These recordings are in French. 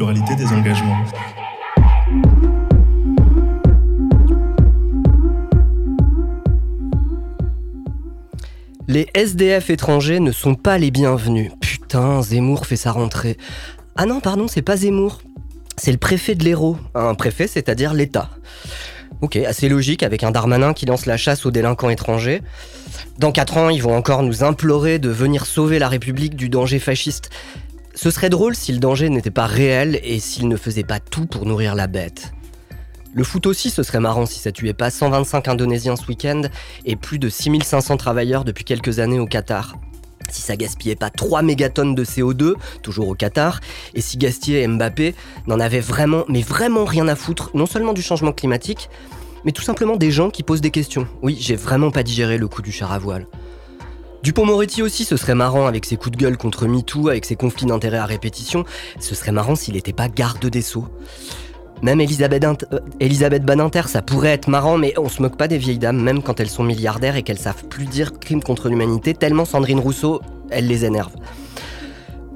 des engagements. Les SDF étrangers ne sont pas les bienvenus. Putain, Zemmour fait sa rentrée. Ah non, pardon, c'est pas Zemmour. C'est le préfet de l'Hérault. Un préfet, c'est-à-dire l'État. Ok, assez logique avec un Darmanin qui lance la chasse aux délinquants étrangers. Dans 4 ans, ils vont encore nous implorer de venir sauver la République du danger fasciste. Ce serait drôle si le danger n'était pas réel et s'il ne faisait pas tout pour nourrir la bête. Le foot aussi, ce serait marrant si ça tuait pas 125 Indonésiens ce week-end et plus de 6500 travailleurs depuis quelques années au Qatar. Si ça gaspillait pas 3 mégatonnes de CO2, toujours au Qatar, et si Gastier et Mbappé n'en avaient vraiment, mais vraiment rien à foutre, non seulement du changement climatique, mais tout simplement des gens qui posent des questions. Oui, j'ai vraiment pas digéré le coup du char à voile. Dupont-Moretti aussi, ce serait marrant avec ses coups de gueule contre MeToo, avec ses conflits d'intérêts à répétition. Ce serait marrant s'il n'était pas garde des Sceaux. Même Elisabeth, Int- euh, Elisabeth Badinter, ça pourrait être marrant, mais on se moque pas des vieilles dames, même quand elles sont milliardaires et qu'elles savent plus dire crime contre l'humanité, tellement Sandrine Rousseau, elle les énerve.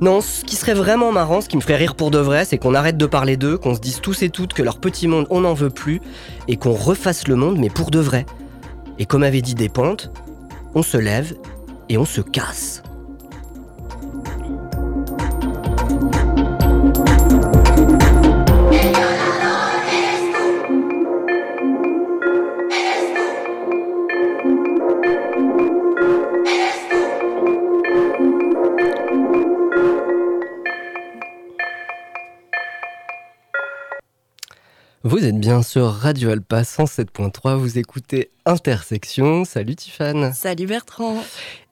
Non, ce qui serait vraiment marrant, ce qui me ferait rire pour de vrai, c'est qu'on arrête de parler d'eux, qu'on se dise tous et toutes que leur petit monde, on n'en veut plus, et qu'on refasse le monde, mais pour de vrai. Et comme avait dit Despentes, on se lève et on se casse. Sur Radio Alpa 107.3, vous écoutez Intersection. Salut Tiffane. Salut Bertrand.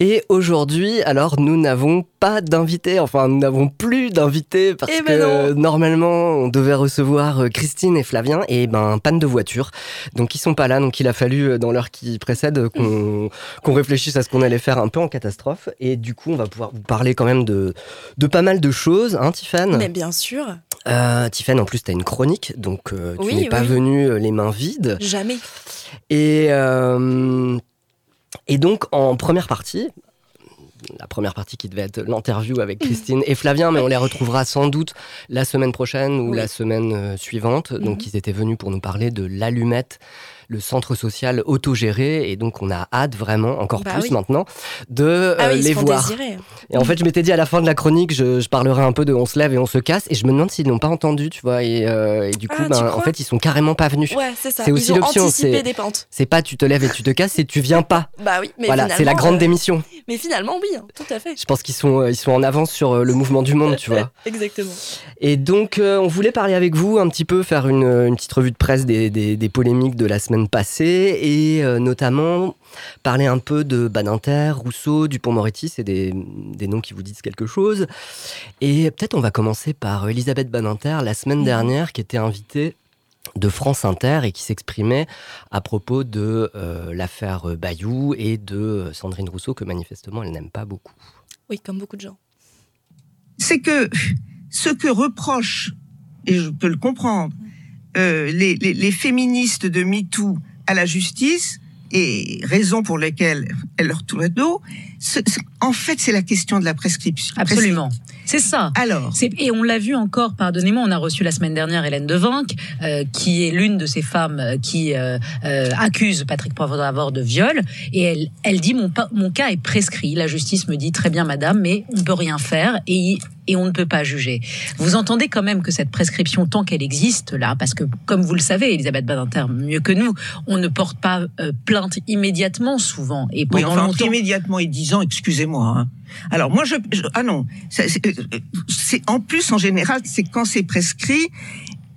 Et aujourd'hui, alors nous n'avons pas d'invité, enfin nous n'avons plus d'invité parce Eh ben que normalement on devait recevoir euh, Christine et Flavien et ben panne de voiture. Donc ils sont pas là, donc il a fallu euh, dans l'heure qui précède euh, qu'on réfléchisse à ce qu'on allait faire un peu en catastrophe. Et du coup on va pouvoir vous parler quand même de, de pas mal de choses, hein Tiffane? Mais bien sûr, euh, en plus t'as une chronique, donc euh, tu Oui, n'es pas oui. venue euh, les mains vides. jamais. Et, euh, et donc, en première partie, la première partie qui devait être l'interview avec Christine et Flavien, mais on les retrouvera sans doute la semaine prochaine ou Oui. la semaine suivante. Donc, Mhm. ils étaient venus pour nous parler de l'allumette, le centre social autogéré. Et donc, on a hâte vraiment, encore Bah plus oui. maintenant, de euh, ah oui, les voir. désirer. Et en fait, je m'étais dit à la fin de la chronique, je, je parlerai un peu de on se lève et on se casse. Et je me demande s'ils n'ont pas entendu, tu vois. Et, euh, et du coup, Ah, tu ben, en fait, ils sont carrément pas venus. Ouais, c'est ça. C'est aussi l'option, c'est- pas tu te lèves et tu te casses, c'est tu viens pas. Bah oui, mais voilà, c'est la grande euh, démission. Mais finalement, oui, hein, tout à fait. Je pense qu'ils sont, ils sont en avance sur le mouvement du monde, tu vois. Exactement. Et donc, on voulait parler avec vous un petit peu, faire une, une petite revue de presse des, des- des polémiques de la semaine passée et euh, notamment parler un peu de Badinter, Rousseau, Dupont-Moretti, c'est des, des noms qui vous disent quelque chose. Et peut-être on va commencer par Elisabeth Badinter, la semaine dernière, qui était invitée de France Inter et qui s'exprimait à propos de euh, l'affaire Bayou et de Sandrine Rousseau, que manifestement elle n'aime pas beaucoup. Oui, comme beaucoup de gens. c'est que ce que reprochent, et je peux le comprendre, euh, les, les- les féministes de MeToo à la justice, et raison pour lesquelles elles leur tournent le dos, ce- ce- en fait, c'est la question de la prescription. Absolument. C'est ça. Alors, Et on l'a vu encore, pardonnez-moi, on a reçu la semaine dernière Hélène Devinck, euh, qui est l'une de ces femmes euh, qui euh, euh, accuse Patrick Poivre de viol. Et elle, elle dit mon cas est prescrit. La justice me dit très bien, madame, mais on ne peut rien faire et, et on ne peut pas juger. Vous entendez quand même que cette prescription, tant qu'elle existe là, parce que comme vous le savez, Elisabeth Badinter, mieux que nous, on ne porte pas euh, plainte immédiatement souvent. Et oui, pendant enfin, entre longtemps. immédiatement et dix ans, excusez-moi. hein. Alors, moi, je, je- ah non, c'est euh, c'est- en plus, en général, c'est quand c'est prescrit,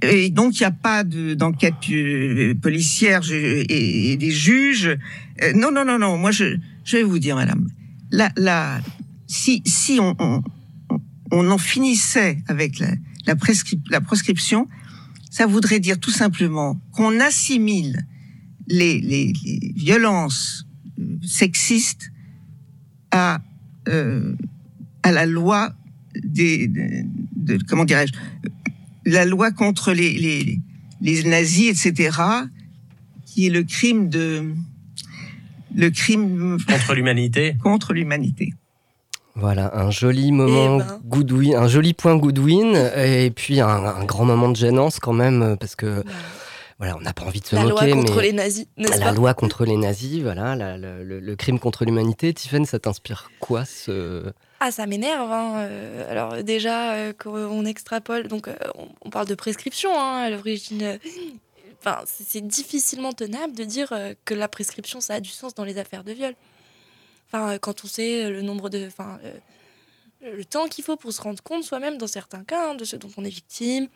et donc il n'y a pas de- d'enquête euh, policière et, et des juges. Euh, non, non, non, non. Moi, je, je vais vous dire, madame, là, là, si, si on, on, on en finissait avec la, la, prescrip- la proscription, ça voudrait dire tout simplement qu'on assimile les, les, les violences euh, sexistes à, euh, à la loi des, de, de- comment dirais-je, la loi contre les, les, les nazis, etc., qui est le crime de le crime Contre l'humanité. contre l'humanité. Voilà, un joli moment Eh ben. Goodwin, un joli point Goodwin, et puis un, un grand moment de gênance quand même, euh, parce que voilà, on n'a pas envie de se La loi moquer, contre mais les nazis, la pas loi contre les nazis, voilà, la- la- le, le crime contre l'humanité. Tiffen, ça t'inspire quoi ce Ah, ça m'énerve. hein. Euh, alors déjà, euh, quand on extrapole, donc euh, on, parle de prescription hein, à l'origine. euh, Enfin, c'est difficilement tenable de dire que la prescription, ça a du sens dans les affaires de viol. Enfin, euh, quand on sait le nombre de, enfin, euh, le temps qu'il faut pour se rendre compte soi-même dans certains cas hein, de ce dont on est victime,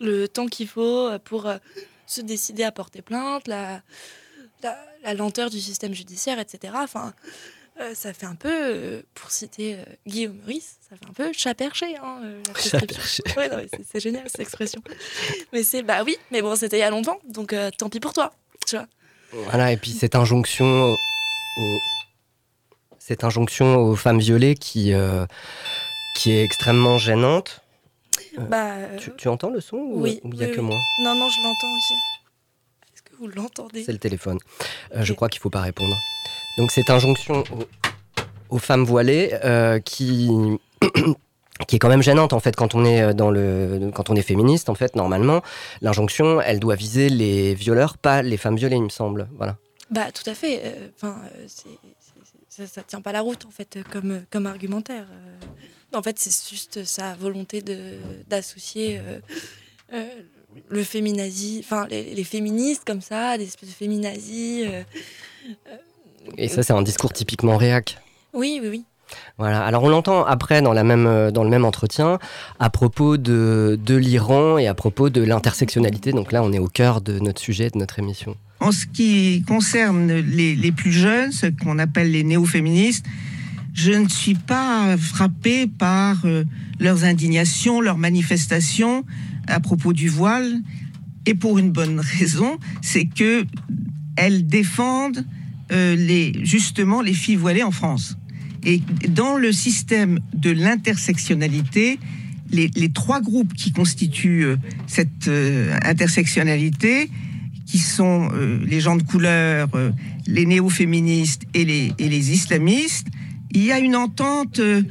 le temps qu'il faut euh, pour euh, se décider à porter plainte, la, la, la lenteur du système judiciaire, etc. Enfin, euh, ça fait un peu, euh, pour citer euh, Guillaume Meurice, ça fait un peu chat perché, hein, euh, Chat prescription. Ouais, c'est- c'est génial cette expression. Mais c'est, bah oui, mais bon, c'était il y a longtemps, donc euh, tant pis pour toi. Tu vois. Voilà, et puis cette injonction au- au- cette injonction aux femmes violées qui, euh, qui est extrêmement gênante. Euh, Bah, euh, Tu, tu entends le son ou oui, ou il n'y a oui, que oui. moi? Non, non, je l'entends aussi. Est-ce que vous l'entendez? C'est le téléphone. Je crois qu'il faut pas répondre. Donc cette injonction aux, aux femmes voilées qui qui est quand même gênante en fait quand on est dans le quand on est féministe en fait normalement l'injonction elle doit viser les violeurs pas les femmes violées il me semble voilà Bah, tout à fait. Enfin, euh, ça, ça tient pas la route en fait comme comme argumentaire. euh. en fait, c'est juste sa volonté de d'associer euh, euh, le féminazi, enfin les, les féministes comme ça, des espèces de féminazis. euh. et ça c'est un discours typiquement réac Oui, oui, oui. Voilà. Alors on l'entend après dans, la même, dans le même entretien à propos de, de l'Iran et à propos de l'intersectionnalité. Donc là, on est au cœur de notre sujet, de notre émission. En ce qui concerne les, plus jeunes, ce qu'on appelle les néo-féministes, je ne suis pas frappée par euh, leurs indignations, leurs manifestations à propos du voile, et pour une bonne raison, c'est que elles défendent euh, justement les filles voilées en France. Et dans le système de l'intersectionnalité, les, trois groupes qui constituent euh, cette intersectionnalité, qui sont euh, les gens de couleur, euh, les néo-féministes et les, et les islamistes, il y a une entente, euh,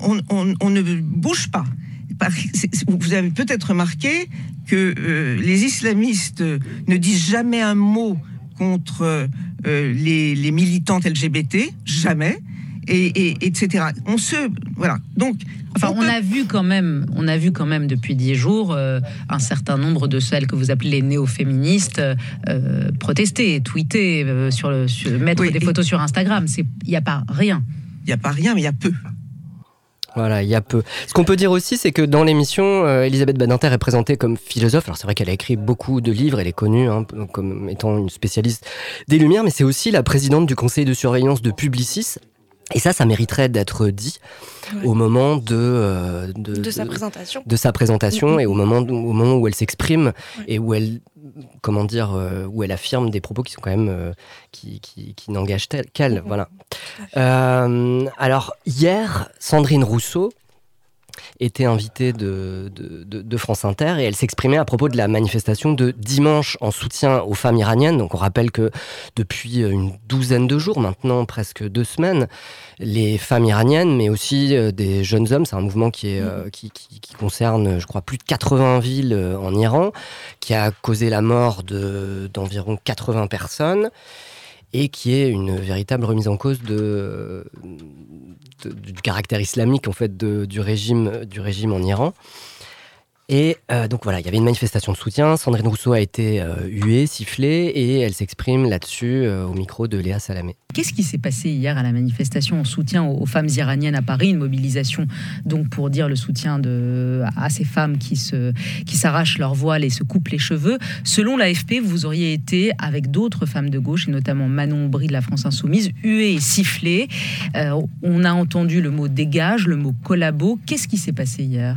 on, ne bouge pas. Vous avez peut-être remarqué que les islamistes ne disent jamais un mot contre les, les militantes LGBT, jamais, et, et- etc. On se, voilà. Donc, Enfin, on on peut- a vu quand même, on a vu quand même depuis dix jours euh, un certain nombre de celles que vous appelez les néo-féministes euh, protester, tweeter, euh, sur le, sur- mettre Oui, des et- photos sur Instagram. C'est, il n'y a pas rien. il n'y a pas rien, mais il y a peu. Voilà, il y a peu. Ce qu'on peut dire aussi, c'est que dans l'émission, euh, Elisabeth Badinter est présentée comme philosophe. Alors c'est vrai qu'elle a écrit beaucoup de livres, elle est connue hein, comme étant une spécialiste des Lumières, mais c'est aussi la présidente du conseil de surveillance de Publicis. Et ça, ça mériterait d'être dit Ouais. au moment de, euh, de, De sa présentation. de sa présentation et au moment, où- au moment où elle s'exprime Ouais. et où elle, comment dire, euh, où elle affirme des propos qui sont quand même, euh, qui, qui, qui n'engagent qu'elle. Voilà. Alors, hier, Sandrine Rousseau était invitée de, France Inter et elle s'exprimait à propos de la manifestation de dimanche en soutien aux femmes iraniennes. Donc on rappelle que depuis une douzaine de jours, maintenant presque deux semaines, les femmes iraniennes, mais aussi euh, des jeunes hommes, c'est un mouvement qui, euh, qui, concerne, je crois, plus de 80 villes euh, en Iran, qui a causé la mort de- d'environ 80 personnes et qui est une véritable remise en cause du caractère islamique en fait du régime du régime en Iran. Et euh, donc voilà, il y avait une manifestation de soutien. Sandrine Rousseau a été euh, huée, sifflée, et elle s'exprime là-dessus euh, au micro de Léa Salamé. Qu'est-ce qui s'est passé hier à la manifestation en soutien aux, femmes iraniennes à Paris? Une mobilisation donc pour dire le soutien à ces femmes qui s'arrachent leur voile et se coupent les cheveux. Selon l'AFP, vous auriez été avec d'autres femmes de gauche et notamment Manon Aubry de la France Insoumise, huées et sifflées. Euh, on a entendu le mot dégage, le mot collabo. Qu'est-ce qui s'est passé hier?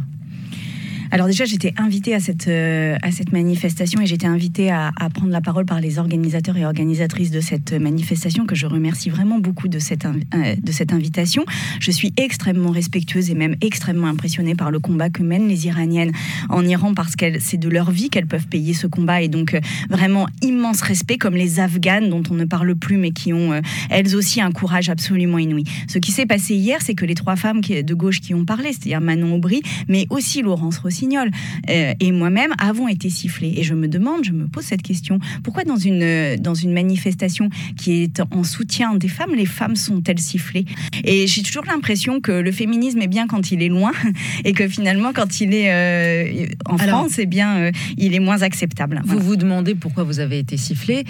Alors déjà, j'étais invitée à cette, euh, à cette manifestation et j'étais invitée à, prendre la parole par les organisateurs et organisatrices de cette manifestation que je remercie vraiment beaucoup de cette, euh, de cette invitation. Je suis extrêmement respectueuse et même extrêmement impressionnée par le combat que mènent les Iraniennes en Iran parce que c'est de leur vie qu'elles peuvent payer ce combat et donc euh, vraiment immense respect comme les Afghanes dont on ne parle plus mais qui ont elles aussi un courage absolument inouï. Ce qui s'est passé hier, c'est que les trois femmes de gauche qui ont parlé, c'est-à-dire Manon Aubry, mais aussi Laurence Rossignol euh, et moi-même avons été sifflés. Et je me demande, je me pose cette question, pourquoi dans une, dans une manifestation qui est en soutien des femmes, les femmes sont-elles sifflées? Et j'ai toujours l'impression que le féminisme est bien quand il est loin et que finalement quand il est euh, en France, eh bien, euh, il est moins acceptable. Vous vous demandez pourquoi vous avez été sifflée,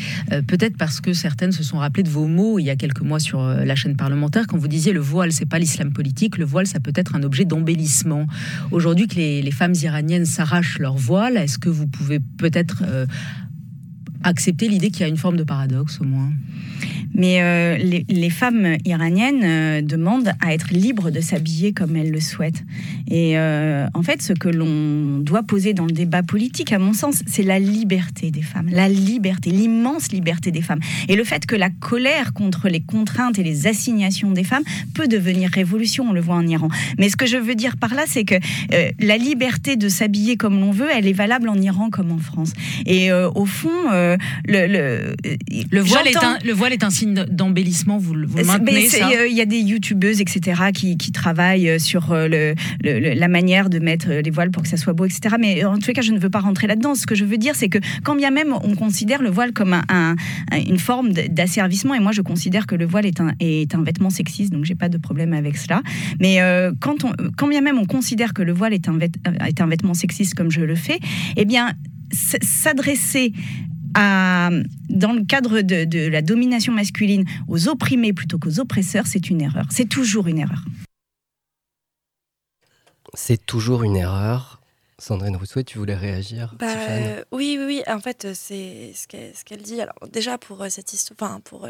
peut-être parce que certaines se sont rappelées de vos mots il y a quelques mois sur la chaîne parlementaire quand vous disiez le voile, c'est pas l'islam politique, le voile, ça peut être un objet d'embellissement. Aujourd'hui que les, les femmes iraniennes s'arrachent leur voile, est-ce que vous pouvez peut-être euh, accepter l'idée qu'il y a une forme de paradoxe au moins mais euh, les, femmes iraniennes euh, demandent à être libres de s'habiller comme elles le souhaitent. Et euh, en fait, ce que l'on doit poser dans le débat politique, à mon sens, c'est la liberté des femmes, la liberté, l'immense liberté des femmes. Et le fait que la colère contre les contraintes et les assignations des femmes peut devenir révolution, on le voit en Iran. Mais ce que je veux dire par là, c'est que la liberté de s'habiller comme l'on veut, elle est valable en Iran comme en France. Et au fond, le, le, le, voile est un, le voile est un d'embellissement, vous, vous maintenez ça Il y a des youtubeuses, etc., qui, qui travaillent euh, sur euh, le, la manière de mettre les voiles pour que ça soit beau, etc. Mais en tous les cas, je ne veux pas rentrer là-dedans. Ce que je veux dire, c'est que quand bien même on considère le voile comme un, une forme d'asservissement, et moi je considère que le voile est un, est un vêtement sexiste, donc j'ai pas de problème avec cela. Mais euh, quand, on, quand bien même on considère que le voile est un, est un vêtement sexiste comme je le fais, eh bien s'adresser dans le cadre de, la domination masculine aux opprimés plutôt qu'aux oppresseurs, c'est une erreur. C'est toujours une erreur. C'est toujours une erreur. Sandrine Rousseau, tu voulais réagir bah, Oui, oui, oui. En fait, c'est ce qu'elle dit. Alors, déjà, pour euh, cette histoire, enfin, pour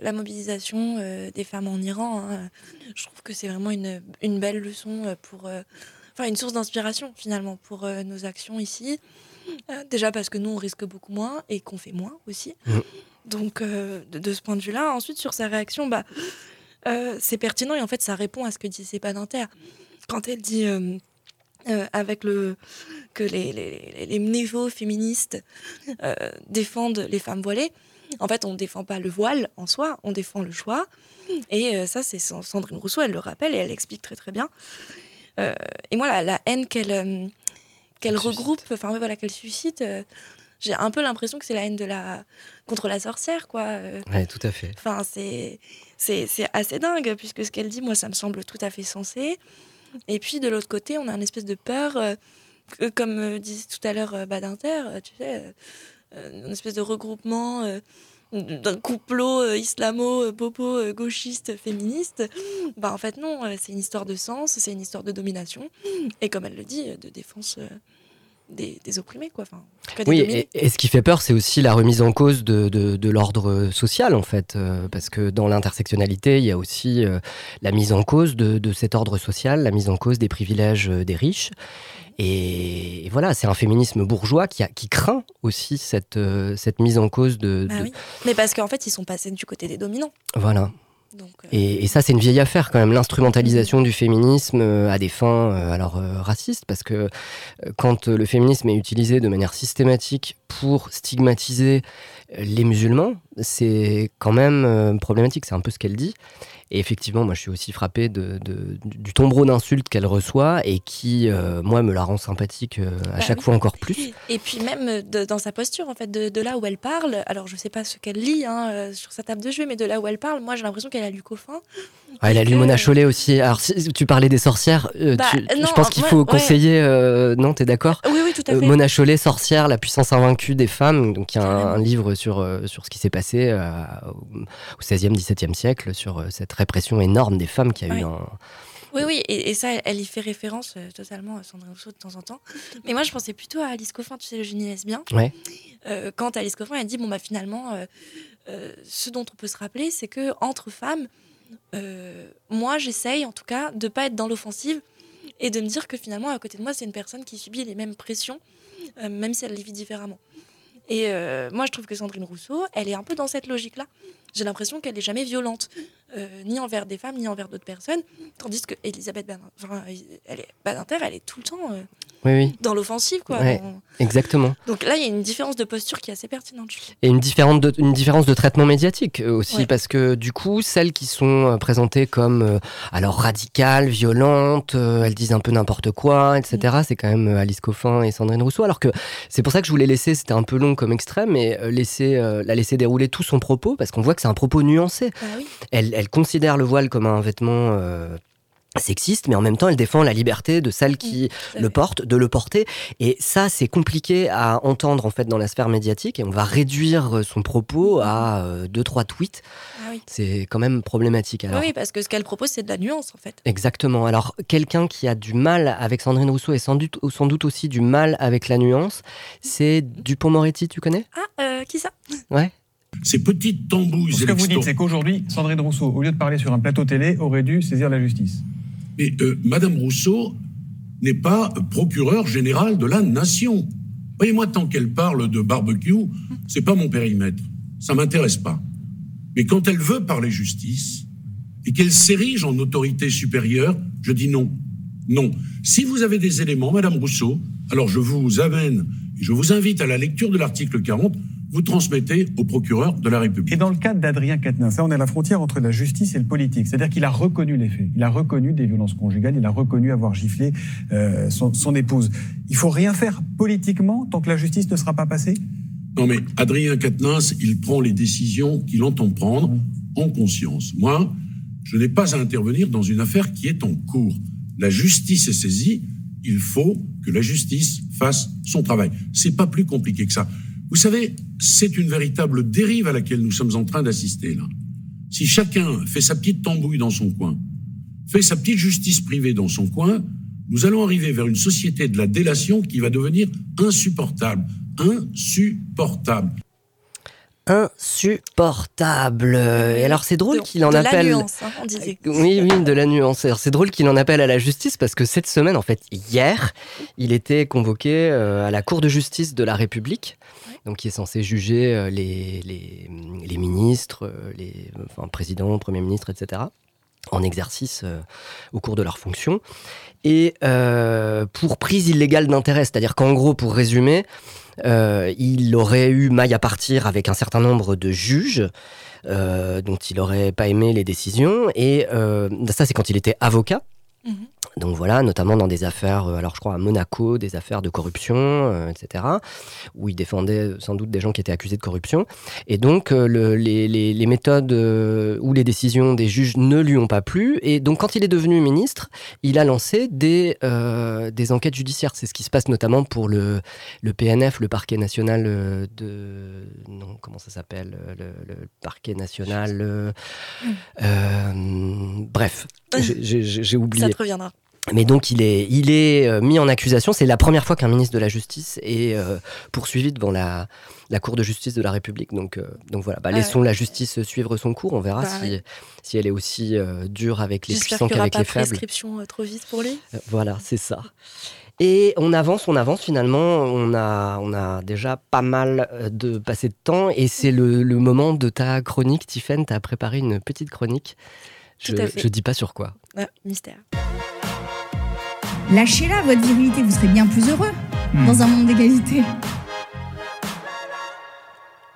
la mobilisation euh, des femmes en Iran, hein, je trouve que c'est vraiment une, une, belle leçon euh, pour. enfin, une source d'inspiration, finalement, pour nos actions ici. Euh, déjà parce que nous, on risque beaucoup moins et qu'on fait moins aussi. Mm. Donc, euh, de, ce point de vue-là. Ensuite, sur sa réaction, bah, euh, c'est pertinent et en fait, ça répond à ce que dit pas d'Inter. Quand elle dit avec le que les, les, les néo-féministes défendent les femmes voilées, en fait, on ne défend pas le voile en soi, on défend le choix. Et ça, c'est Sandrine Rousseau, elle le rappelle et elle l'explique très très bien. et moi, la, la haine qu'elle qu'elle regroupe, enfin voilà, qu'elle suscite. Euh, j'ai un peu l'impression que c'est la haine de la contre la sorcière, quoi. Euh. ouais, tout à fait. Enfin, c'est c'est assez dingue puisque ce qu'elle dit, moi, ça me semble tout à fait sensé. Et puis de l'autre côté, on a une espèce de peur, euh, comme disait tout à l'heure Badinter, tu sais, une espèce de regroupement d'un couplot islamo-popo gauchiste féministe. Bah en fait non, c'est une histoire de sens, c'est une histoire de domination et comme elle le dit, de défense des, opprimés. Quoi. Enfin, oui, et, ce qui fait peur, c'est aussi la remise en cause de, de, l'ordre social, en fait, euh, parce que dans l'intersectionnalité, il y a aussi euh, la mise en cause de, de, cet ordre social, la mise en cause des privilèges euh, des riches. Et, voilà, c'est un féminisme bourgeois qui, a, qui craint aussi cette, cette mise en cause de... Bah oui. Mais parce qu'en fait, ils sont passés du côté des dominants. Voilà. Euh, et, ça, c'est une vieille affaire quand même, l'instrumentalisation du féminisme euh, à des fins euh, alors racistes, parce que quand le féminisme est utilisé de manière systématique pour stigmatiser les musulmans, c'est quand même problématique. C'est un peu ce qu'elle dit. Et effectivement, moi, je suis aussi frappé de, du tombereau d'insultes qu'elle reçoit et qui, euh, moi, me la rend sympathique euh, à bah chaque fois encore plus. Et puis même euh, dans sa posture, en fait, de, là où elle parle. Alors, je sais pas ce qu'elle lit hein, sur sa table de jeu, mais de là où elle parle, moi, j'ai l'impression qu'elle a lu Coffin. Ah, elle a lu Mona Chollet aussi. Alors, si tu parlais des sorcières, bah, je pense qu'il faut conseiller. non, t'es d'accord? Oui, oui, tout à fait. Mona Chollet, sorcière, la puissance invaincue des femmes. Donc, il y a un, livre sur, sur ce qui s'est passé au 16e, 17e siècle, sur cette répression énorme des femmes qui a eu un... Oui, oui, et, ça, elle y fait référence euh, totalement à Sandrine Rousseau de temps en temps. Mais moi, je pensais plutôt à Alice Coffin, tu sais, le génie lesbien. Ouais. Euh, quand Alice Coffin, elle dit, bon, bah finalement, euh, ce dont on peut se rappeler, c'est que entre femmes, moi, j'essaye, en tout cas, de pas être dans l'offensive et de me dire que finalement, à côté de moi, c'est une personne qui subit les mêmes pressions, euh, même si elle les vit différemment. Et euh, moi, je trouve que Sandrine Rousseau, elle est un peu dans cette logique-là. J'ai l'impression qu'elle n'est jamais violente, euh, ni envers des femmes, ni envers d'autres personnes. Tandis que Elisabeth Badin- enfin, elle est, Badinter, elle est tout le temps euh, Oui, oui, dans l'offensive. quoi. Ouais. Dans- exactement. Donc là, il y a une différence de posture qui est assez pertinente. Et une, différente de- une différence de traitement médiatique euh, aussi, Ouais. parce que du coup, celles qui sont présentées comme euh, alors radicales, violentes, elles disent un peu n'importe quoi, etc., c'est quand même Alice Coffin et Sandrine Rousseau. Alors que c'est pour ça que je voulais laisser, c'était un peu long comme extrait, mais laisser, la laisser dérouler tout son propos, parce qu'on voit que c'est un propos nuancé. Ah oui. Elle, elle considère le voile comme un vêtement. euh, sexiste, mais en même temps, elle défend la liberté de celles qui le portent, de le porter. Et ça, c'est compliqué à entendre en fait dans la sphère médiatique. Et on va réduire son propos à euh, deux trois tweets. Ah oui. C'est quand même problématique. Alors, Oui, parce que ce qu'elle propose, c'est de la nuance, en fait. Exactement. Alors, quelqu'un qui a du mal avec Sandrine Rousseau et sans doute, sans doute aussi du mal avec la nuance, c'est Dupont-Moretti, tu connais? Ah, euh, qui ça? Ouais. Ces petites tambouilles Ce que vous dites, c'est qu'aujourd'hui, Sandrine Rousseau, au lieu de parler sur un plateau télé, aurait dû saisir la justice. Mais euh, Madame Rousseau n'est pas procureure générale de la nation. Voyez-moi, tant qu'elle parle de barbecue, c'est pas mon périmètre. Ça m'intéresse pas. Mais quand elle veut parler justice et qu'elle s'érige en autorité supérieure, je dis non. Non. Si vous avez des éléments, Madame Rousseau, alors je vous amène et je vous invite à la lecture de l'article 40. Vous transmettez au procureur de la République. Et dans le cadre d'Adrien Quatennens, ça, on est à la frontière entre la justice et le politique. C'est-à-dire qu'il a reconnu les faits. Il a reconnu des violences conjugales. Il a reconnu avoir giflé euh, son, son épouse. Il faut rien faire politiquement tant que la justice ne sera pas passée? Non, mais Adrien Quatennens, il prend les décisions qu'il entend prendre en conscience. Moi, je n'ai pas à intervenir dans une affaire qui est en cours. La justice est saisie. Il faut que la justice fasse son travail. C'est pas plus compliqué que ça. Vous savez, c'est une véritable dérive à laquelle nous sommes en train d'assister là. Si chacun fait sa petite tambouille dans son coin, fait sa petite justice privée dans son coin, nous allons arriver vers une société de la délation qui va devenir insupportable. Insupportable. Insupportable. Et alors, c'est drôle qu'il en de appelle. la nuance, hein, on disait. Oui, oui, de la nuance. Alors, C'est drôle qu'il en appelle à la justice parce que cette semaine, en fait, hier, il était convoqué euh, à la Cour de justice de la République, donc qui est censé juger euh, les, les, les ministres, euh, les enfin, présidents, premiers ministres, etc., en exercice euh, au cours de leur fonction. Et euh, pour prise illégale d'intérêt, c'est-à-dire qu'en gros, pour résumer, euh, il aurait eu maille à partir avec un certain nombre de juges dont il aurait pas aimé les décisions. Et ça, c'est quand il était avocat. Mhm. Donc voilà, notamment dans des affaires, euh, alors je crois à Monaco, des affaires de corruption, euh, etc., où il défendait sans doute des gens qui étaient accusés de corruption. Et donc euh, le- les, les- les méthodes euh, ou les décisions des juges ne lui ont pas plu. Et donc quand il est devenu ministre, il a lancé des, des enquêtes judiciaires. C'est ce qui se passe notamment pour le, le PNF, le parquet national de... Non, comment ça s'appelle le, le parquet national... bref, j'ai oublié. Ça te reviendra. Mais donc il est, il est euh, mis en accusation. C'est la première fois qu'un ministre de la Justice est euh, poursuivi devant la, la Cour de justice de la République. Donc, euh, donc voilà, bah, Ah laissons la justice suivre son cours. On verra Bah si, ouais. si elle est aussi euh, dure avec les puissants qu'avec les faibles. prescription trop vite pour lui. Voilà, c'est ça. Et on avance, on avance finalement. On a, on a déjà pas mal de passé de temps. Et c'est le, le moment de ta chronique, Tiffen. Tu as préparé une petite chronique. Je, je dis pas sur quoi. Ah, mystère. Lâchez-la, votre virilité, vous serez bien plus heureux dans un monde d'égalité.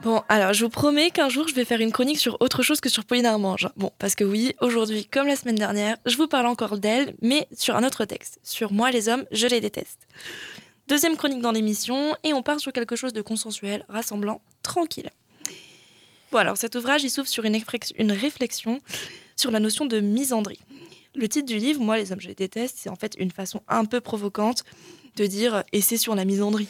Bon, alors je vous promets qu'un jour je vais faire une chronique sur autre chose que sur Pauline Armange. Bon, parce que oui, aujourd'hui, comme la semaine dernière, je vous parle encore d'elle, mais sur un autre texte. Sur Moi, les hommes, je les déteste. Deuxième chronique dans l'émission, et on part sur quelque chose de consensuel, rassemblant, tranquille. Bon, alors cet ouvrage, il s'ouvre sur une, une réflexion sur la notion de misandrie. Le titre du livre, Moi, les hommes, je les déteste, c'est en fait une façon un peu provocante de dire et c'est sur la misandrie.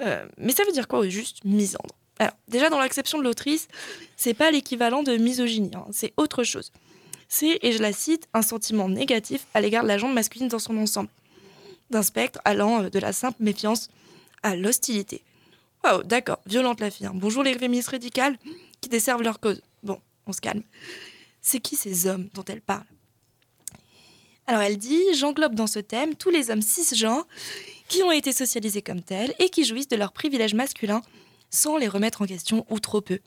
Euh, mais ça veut dire quoi au juste misandre? Alors, déjà, dans l'acception de l'autrice, c'est pas l'équivalent de misogynie, hein, c'est autre chose. C'est, et je la cite, un sentiment négatif à l'égard de la jambe masculine dans son ensemble. D'un spectre allant euh, de la simple méfiance à l'hostilité. Waouh, d'accord, violente la fille. hein. Bonjour les féministes radicales qui desservent leur cause. Bon, on se calme. C'est qui ces hommes dont elle parle Alors elle dit J'englobe dans ce thème tous les hommes cisgenres qui ont été socialisés comme tels et qui jouissent de leurs privilèges masculins sans les remettre en question ou trop peu.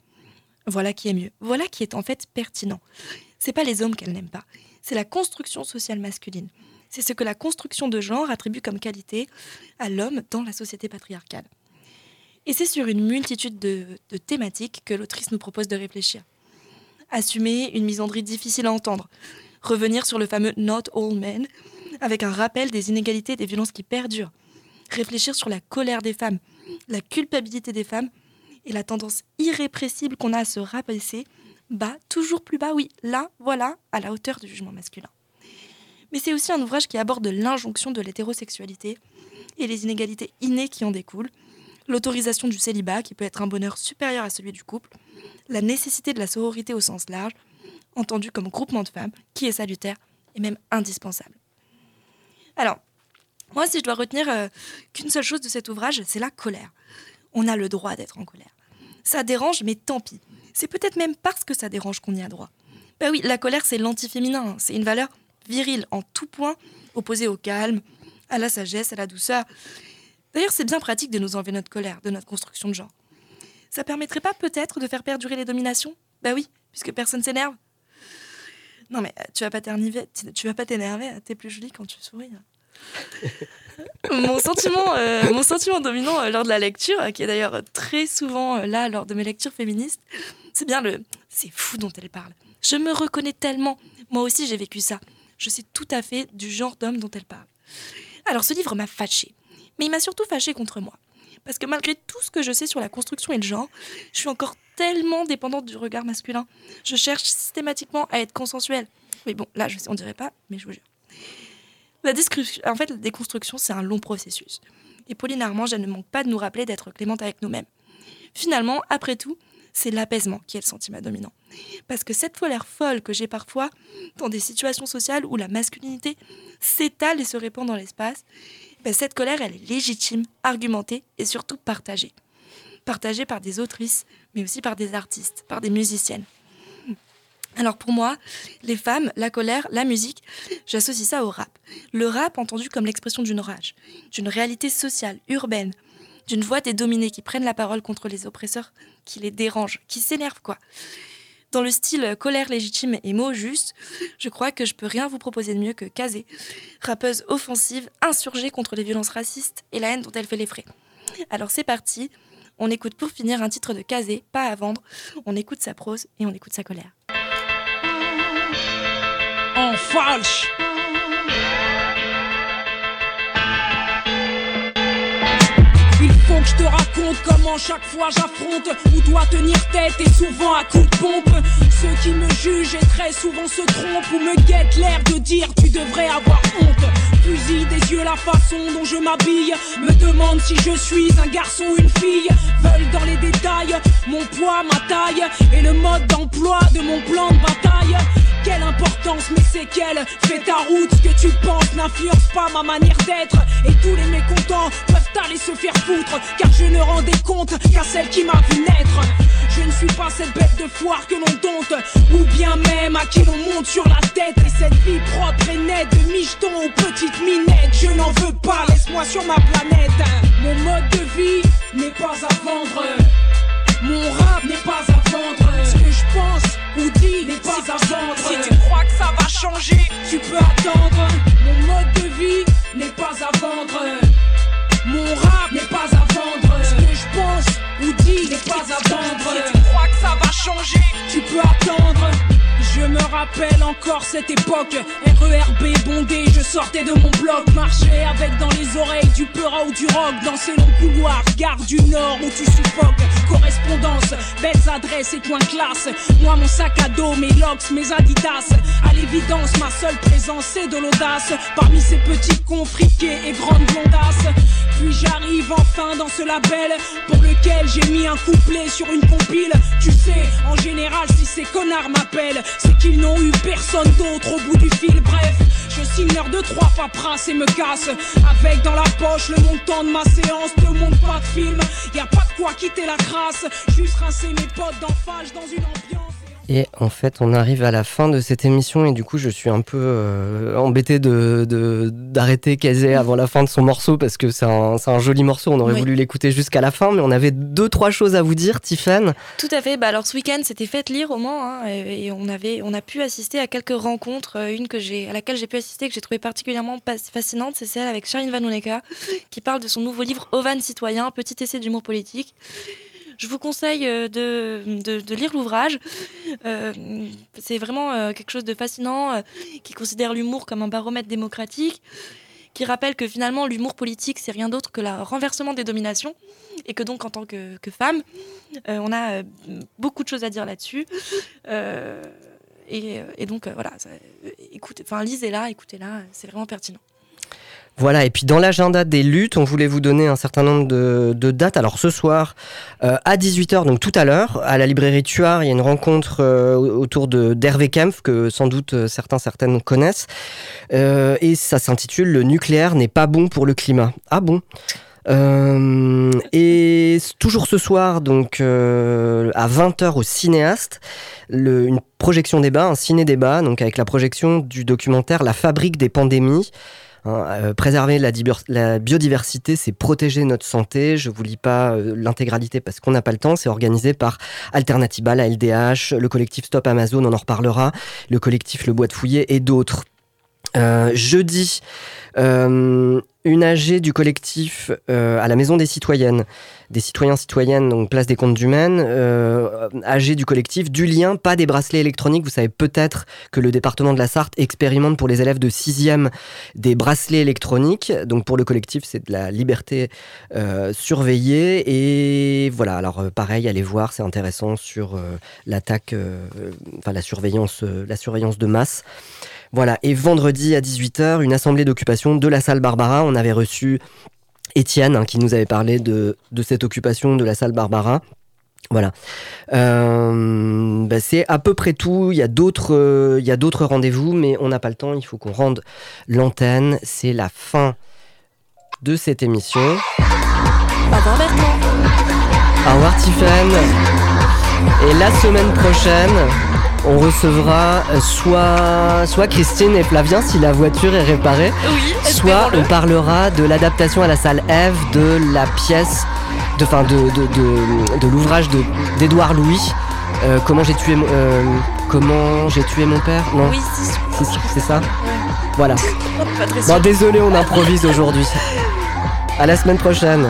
Voilà qui est mieux. Voilà qui est en fait pertinent. C'est pas les hommes qu'elle n'aime pas, c'est la construction sociale masculine. C'est ce que la construction de genre attribue comme qualité à l'homme dans la société patriarcale. Et c'est sur une multitude de, de thématiques que l'autrice nous propose de réfléchir. Assumer une misandrie difficile à entendre, revenir sur le fameux Not All Men, avec un rappel des inégalités et des violences qui perdurent, réfléchir sur la colère des femmes, la culpabilité des femmes et la tendance irrépressible qu'on a à se rabaisser bas, toujours plus bas, oui, là, voilà, à la hauteur du jugement masculin. Mais c'est aussi un ouvrage qui aborde l'injonction de l'hétérosexualité et les inégalités innées qui en découlent, l'autorisation du célibat qui peut être un bonheur supérieur à celui du couple, la nécessité de la sororité au sens large, entendu comme groupement de femmes, qui est salutaire et même indispensable. Alors, moi, si je dois retenir euh, qu'une seule chose de cet ouvrage, c'est la colère. On a le droit d'être en colère. Ça dérange, mais tant pis. C'est peut-être même parce que ça dérange qu'on y a droit. Ben oui, la colère, c'est l'antiféminin. Hein. C'est une valeur virile en tout point, opposée au calme, à la sagesse, à la douceur. D'ailleurs, c'est bien pratique de nous enlever notre colère, de notre construction de genre. Ça permettrait pas peut-être de faire perdurer les dominations? Ben oui, puisque personne s'énerve. Non mais euh, tu vas pas t'énerver, tu vas pas t'énerver, t'es plus jolie quand tu souris. mon, sentiment, euh, mon sentiment dominant euh, lors de la lecture, qui est d'ailleurs très souvent là lors de mes lectures féministes, c'est bien le c'est fou dont elle parle. Je me reconnais tellement. Moi aussi j'ai vécu ça. Je sais tout à fait du genre d'homme dont elle parle. Alors ce livre m'a fâché, mais il m'a surtout fâché contre moi. Parce que malgré tout ce que je sais sur la construction et le genre, je suis encore tellement dépendante du regard masculin. Je cherche systématiquement à être consensuelle. Mais bon, là, je sais, on dirait pas, mais je vous jure. La en fait, la déconstruction, c'est un long processus. Et Pauline Armand, elle ne manque pas de nous rappeler d'être clémente avec nous-mêmes. Finalement, après tout, c'est l'apaisement qui est le sentiment dominant. Parce que cette colère folle que j'ai parfois dans des situations sociales où la masculinité s'étale et se répand dans l'espace, ben cette colère, elle est légitime, argumentée et surtout partagée. Partagée par des autrices, mais aussi par des artistes, par des musiciennes. Alors pour moi, les femmes, la colère, la musique, j'associe ça au rap. Le rap entendu comme l'expression d'une rage, d'une réalité sociale, urbaine, d'une voix des dominés qui prennent la parole contre les oppresseurs, qui les dérangent, qui s'énervent quoi. Dans le style colère légitime et mots justes, je crois que je peux rien vous proposer de mieux que Kazé, rappeuse offensive, insurgée contre les violences racistes et la haine dont elle fait les frais. Alors c'est parti, on écoute pour finir un titre de Kazé, pas à vendre, on écoute sa prose et on écoute sa colère. En falche faut que je te raconte comment chaque fois j'affronte ou dois tenir tête et souvent à coup de pompe. Ceux qui me jugent et très souvent se trompent ou me guettent l'air de dire tu devrais avoir honte. Fusil des yeux la façon dont je m'habille, me demande si je suis un garçon ou une fille. Veulent dans les détails mon poids, ma taille et le mode d'emploi de mon plan de bataille. Quelle importance, mais c'est qu'elle? Fais ta route, ce que tu penses n'influence pas ma manière d'être. Et tous les mécontents peuvent aller se faire foutre, car je ne rendais compte qu'à celle qui m'a vu naître. Je ne suis pas cette bête de foire que l'on dompte, ou bien même à qui l'on monte sur la tête. Et cette vie propre et nette, de micheton aux petites minettes, je n'en veux pas, laisse-moi sur ma planète. Mon mode de vie n'est pas à vendre. Mon rap n'est pas à vendre. Ce que je pense ou dis n'est pas à vendre. Si tu crois que ça va changer, tu peux attendre. Mon mode de vie n'est pas à vendre. Mon rap n'est pas à vendre. Ce que je pense ou dis n'est pas à vendre. Si tu crois que ça va changer, tu peux attendre. Je me rappelle encore cette époque. RERB bondé, je sortais de mon bloc. Marchais avec dans les oreilles du peura ou du rock. Dans ces longs couloirs, gare du Nord où tu suffoques. Correspondance, belles adresses et coins classe. Moi mon sac à dos, mes locks, mes adidas ma seule présence c'est de l'audace Parmi ces petits cons et grandes blondasses Puis j'arrive enfin dans ce label Pour lequel j'ai mis un couplet sur une compile Tu sais, en général si ces connards m'appellent c'est qu'ils n'ont eu personne d'autre au bout du fil. Bref, je signe l'heure de trois paperasses et me casse. Avec dans la poche le montant de ma séance, ne montre pas de film. Y a pas de quoi quitter la crasse, juste rincer mes potes d'enfage dans une ambiance. Et en fait, on arrive à la fin de cette émission et du coup, je suis un peu euh, embêté de, d'arrêter Kazé avant la fin de son morceau parce que c'est un, joli morceau. On aurait Oui. voulu l'écouter jusqu'à la fin, mais on avait deux, trois choses à vous dire, Tiffen. Tout à fait. Bah alors ce week-end, c'était Faites lire au Mans, hein, et, et on avait, on a pu assister à quelques rencontres. Euh, Une que j'ai, à laquelle j'ai pu assister, que j'ai trouvé particulièrement fascinante, c'est celle avec Charine Vanoneka, qui parle de son nouveau livre Ovan citoyen, petit essai d'humour politique. Je vous conseille euh, de, lire l'ouvrage. Euh, c'est vraiment euh, quelque chose de fascinant qui considère l'humour comme un baromètre démocratique, qui rappelle que finalement l'humour politique c'est rien d'autre que le renversement des dominations et que donc en tant que, femme, on a beaucoup de choses à dire là-dessus. Et, et donc voilà, écoutez, enfin lisez-la, écoutez-la, c'est vraiment pertinent. Voilà, et puis dans l'agenda des luttes, on voulait vous donner un certain nombre de, dates. Alors ce soir, euh, à 18h, donc tout à l'heure, à la librairie Tuard, il y a une rencontre euh, autour d'Hervé Kempf, que sans doute euh, certains, certaines connaissent. Et ça s'intitule Le nucléaire n'est pas bon pour le climat. Ah bon? Et toujours ce soir, donc à 20h au cinéaste, une projection débat, un ciné-débat, donc avec la projection du documentaire La fabrique des pandémies. Euh, préserver la, biodiversité, c'est protéger notre santé. Je vous lis pas euh, l'intégralité parce qu'on n'a pas le temps. C'est organisé par Alternatiba, la LDH, le collectif Stop Amazon, on en reparlera, le collectif Le Bois de Fouillé et d'autres. Euh, jeudi, euh, une AG du collectif euh, à la Maison des Citoyennes, des citoyens citoyennes, donc place des comptes du Maine, euh, AG du collectif du lien, pas des bracelets électroniques. Vous savez peut-être que le département de la Sarthe expérimente pour les élèves de 6e des bracelets électroniques. Donc pour le collectif, c'est de la liberté surveillée. Et voilà, alors pareil, allez voir, c'est intéressant sur l'attaque, enfin la surveillance, la surveillance de masse. Voilà, et vendredi à 18h, une assemblée d'occupation de la salle Barbara. On avait reçu Étienne hein, qui nous avait parlé de, de cette occupation de la salle Barbara. Voilà. Euh, bah, c'est à peu près tout. Il y a d'autres, euh, il y a d'autres rendez-vous, mais on n'a pas le temps. Il faut qu'on rende l'antenne. C'est la fin de cette émission. Au revoir Bertrand. Au revoir Tiffen. Et la semaine prochaine, on recevra soit, soit Christine et Flavien si la voiture est réparée, Oui, soit on parlera de l'adaptation à la salle Eve de la pièce, de, fin, de, de, de, de l'ouvrage de- d'Édouard Louis. Euh, comment j'ai tué mon euh, comment j'ai tué mon père Non, Oui, c'est c'est ça. Voilà. Bon, désolé, on improvise aujourd'hui. À la semaine prochaine.